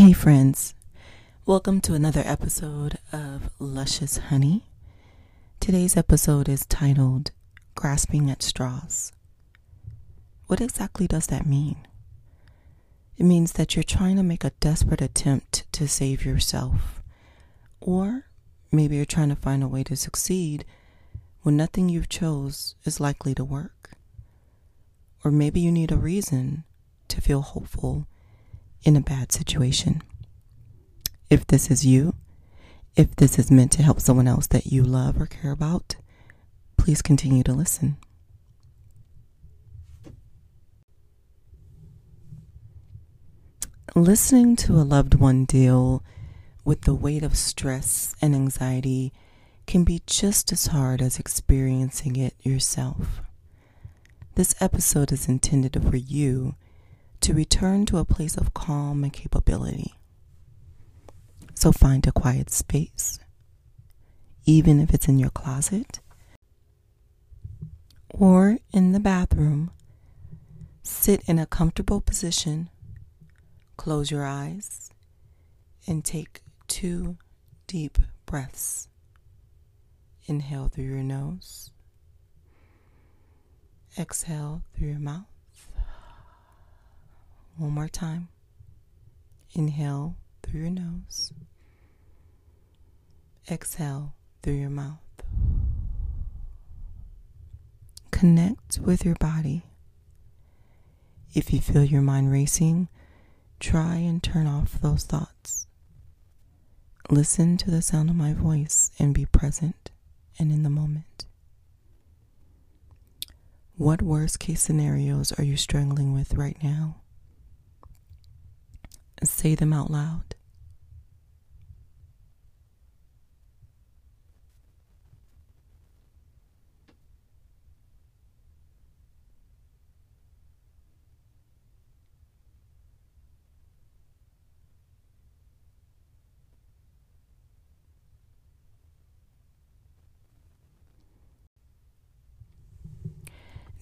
Hey, friends. Welcome to another episode of Luscious Honey. Today's episode is titled Grasping at Straws. What exactly does that mean? It means that you're trying to make a desperate attempt to save yourself. Or maybe you're trying to find a way to succeed when nothing you've chose is likely to work. Or maybe you need a reason to feel hopeful in a bad situation. If this is you, if this is meant to help someone else that you love or care about, please continue to listen. Listening to a loved one deal with the weight of stress and anxiety can be just as hard as experiencing it yourself. This episode is intended for you to return to a place of calm and capability. So find a quiet space, even if it's in your closet or in the bathroom. Sit in a comfortable position, close your eyes, and take two deep breaths. Inhale through your nose, exhale through your mouth. One more time. Inhale through your nose. Exhale through your mouth. Connect with your body. If you feel your mind racing, try and turn off those thoughts. Listen to the sound of my voice and be present and in the moment. What worst case scenarios are you struggling with right now? Say them out loud.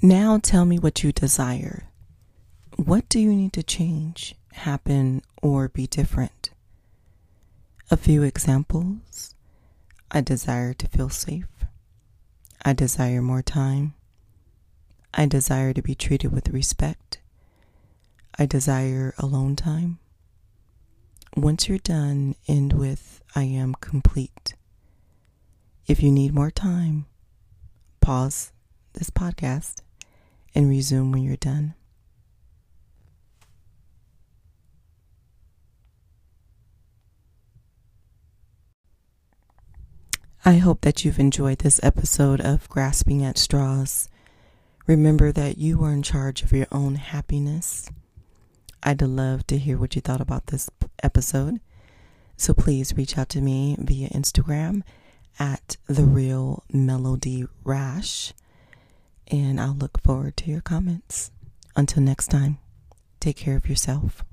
Now tell me what you desire. What do you need to change? happen or be different. A few examples I desire to feel safe. I desire more time. I desire to be treated with respect. I desire alone time. Once you're done, end with I am complete. If you need more time, pause this podcast and resume when you're done. I hope that you've enjoyed this episode of Grasping at Straws. Remember that you are in charge of your own happiness. I'd love to hear what you thought about this episode. So please reach out to me via Instagram at the real melody rash and I'll look forward to your comments. Until next time, take care of yourself.